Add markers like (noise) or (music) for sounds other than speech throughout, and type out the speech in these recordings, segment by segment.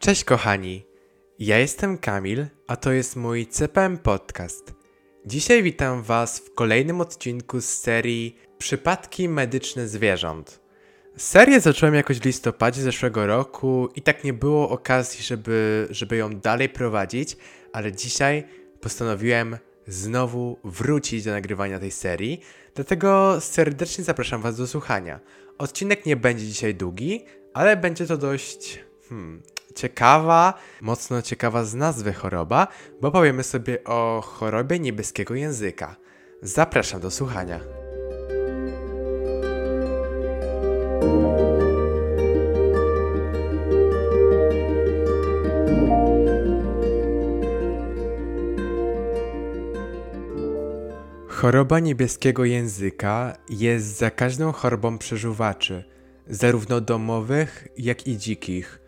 Cześć kochani, ja jestem Kamil, a to jest mój CPM Podcast. Dzisiaj witam Was w kolejnym odcinku z serii Przypadki medyczne zwierząt. Serię zacząłem jakoś w listopadzie zeszłego roku i tak nie było okazji, żeby, żeby ją dalej prowadzić, ale dzisiaj postanowiłem znowu wrócić do nagrywania tej serii, dlatego serdecznie zapraszam Was do słuchania. Odcinek nie będzie dzisiaj długi, ale będzie to dość hmm, ciekawa, mocno ciekawa z nazwy choroba, bo powiemy sobie o chorobie niebieskiego języka. Zapraszam do słuchania. Choroba niebieskiego języka jest zakaźną chorobą przeżuwaczy, zarówno domowych, jak i dzikich.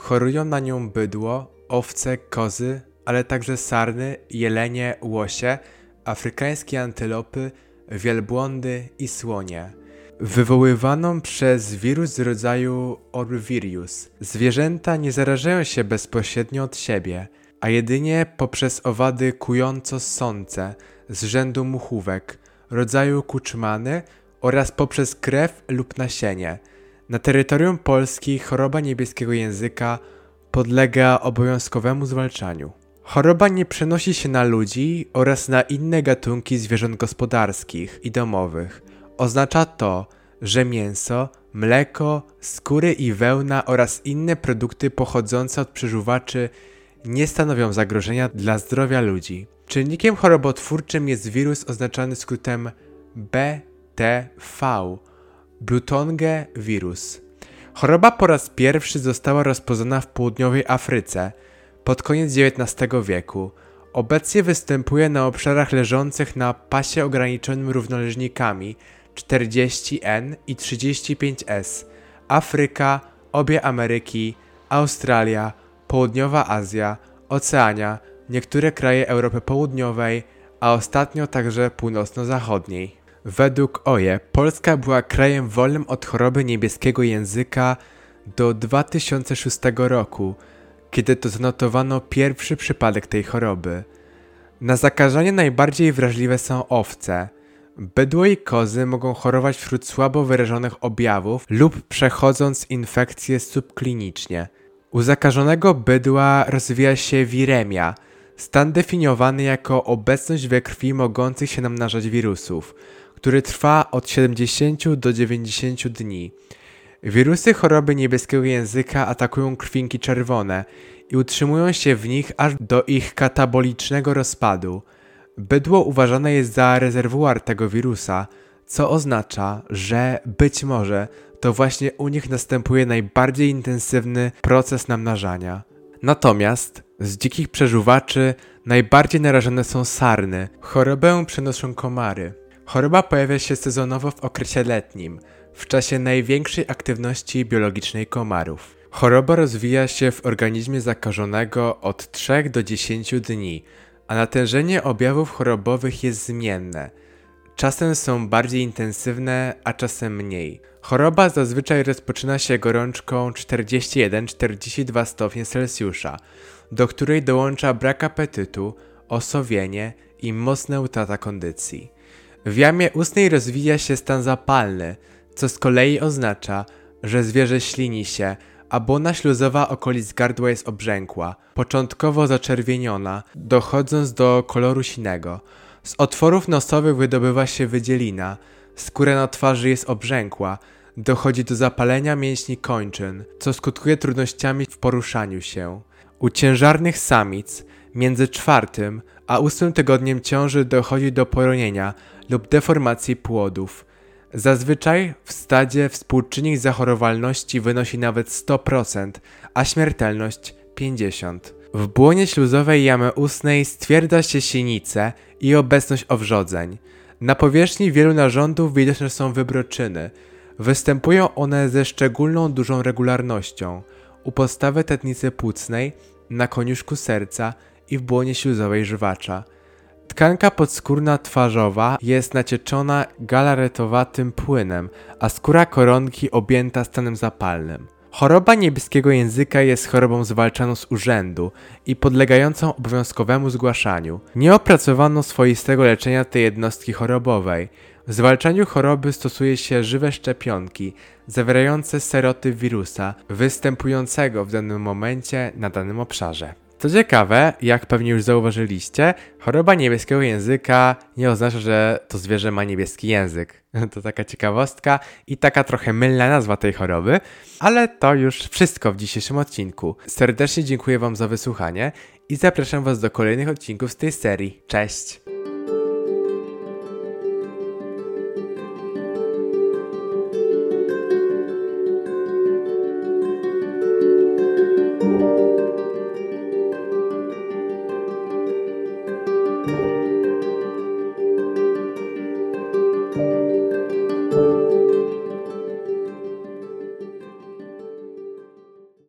Chorują na nią bydło, owce, kozy, ale także sarny, jelenie, łosie, afrykańskie antylopy, wielbłądy i słonie. Wywoływaną przez wirus rodzaju Orvirius. Zwierzęta nie zarażają się bezpośrednio od siebie, a jedynie poprzez owady kująco-sące z rzędu muchówek, rodzaju kuczmany oraz poprzez krew lub nasienie – na terytorium Polski choroba niebieskiego języka podlega obowiązkowemu zwalczaniu. Choroba nie przenosi się na ludzi oraz na inne gatunki zwierząt gospodarskich i domowych. Oznacza to, że mięso, mleko, skóry i wełna oraz inne produkty pochodzące od przeżuwaczy nie stanowią zagrożenia dla zdrowia ludzi. Czynnikiem chorobotwórczym jest wirus oznaczany skrótem BTV Blutonge wirus. Choroba po raz pierwszy została rozpoznana w południowej Afryce pod koniec XIX wieku. Obecnie występuje na obszarach leżących na pasie ograniczonym równoleżnikami 40N i 35S, Afryka, obie Ameryki, Australia, Południowa Azja, Oceania, niektóre kraje Europy Południowej, a ostatnio także północno-zachodniej. Według OJE Polska była krajem wolnym od choroby niebieskiego języka do 2006 roku, kiedy to zanotowano pierwszy przypadek tej choroby. Na zakażenie najbardziej wrażliwe są owce. Bydło i kozy mogą chorować wśród słabo wyrażonych objawów lub przechodząc infekcję subklinicznie. U zakażonego bydła rozwija się wiremia, stan definiowany jako obecność we krwi mogących się namnażać wirusów – który trwa od 70 do 90 dni. Wirusy choroby niebieskiego języka atakują krwinki czerwone i utrzymują się w nich aż do ich katabolicznego rozpadu. Bydło uważane jest za rezerwuar tego wirusa, co oznacza, że być może to właśnie u nich następuje najbardziej intensywny proces namnażania. Natomiast z dzikich przeżuwaczy najbardziej narażone są sarny. Chorobę przenoszą komary. Choroba pojawia się sezonowo w okresie letnim, w czasie największej aktywności biologicznej komarów. Choroba rozwija się w organizmie zakażonego od 3 do 10 dni, a natężenie objawów chorobowych jest zmienne. Czasem są bardziej intensywne, a czasem mniej. Choroba zazwyczaj rozpoczyna się gorączką 41-42 stopnie Celsjusza, do której dołącza brak apetytu, osowienie i mocna utrata kondycji. W jamie ustnej rozwija się stan zapalny, co z kolei oznacza, że zwierzę ślini się, a błona śluzowa okolic gardła jest obrzękła, początkowo zaczerwieniona, dochodząc do koloru sinego. Z otworów nosowych wydobywa się wydzielina, skóra na twarzy jest obrzękła, dochodzi do zapalenia mięśni kończyn, co skutkuje trudnościami w poruszaniu się. U ciężarnych samic między czwartym a ósmym tygodniem ciąży dochodzi do poronienia lub deformacji płodów. Zazwyczaj w stadzie współczynnik zachorowalności wynosi nawet 100%, a śmiertelność 50%. W błonie śluzowej jamy ustnej stwierdza się sinice i obecność owrzodzeń. Na powierzchni wielu narządów widoczne są wybroczyny. Występują one ze szczególną dużą regularnością. U podstawy tetnicy płucnej, na koniuszku serca i w błonie śluzowej żywacza. Tkanka podskórna twarzowa jest nacieczona galaretowatym płynem, a skóra koronki objęta stanem zapalnym. Choroba niebieskiego języka jest chorobą zwalczaną z urzędu i podlegającą obowiązkowemu zgłaszaniu. Nie opracowano swoistego leczenia tej jednostki chorobowej. W zwalczaniu choroby stosuje się żywe szczepionki zawierające serotyp wirusa występującego w danym momencie na danym obszarze. Co ciekawe, jak pewnie już zauważyliście, choroba niebieskiego języka nie oznacza, że to zwierzę ma niebieski język. (laughs) To taka ciekawostka i taka trochę mylna nazwa tej choroby, ale to już wszystko w dzisiejszym odcinku. Serdecznie dziękuję Wam za wysłuchanie i zapraszam Was do kolejnych odcinków z tej serii. Cześć!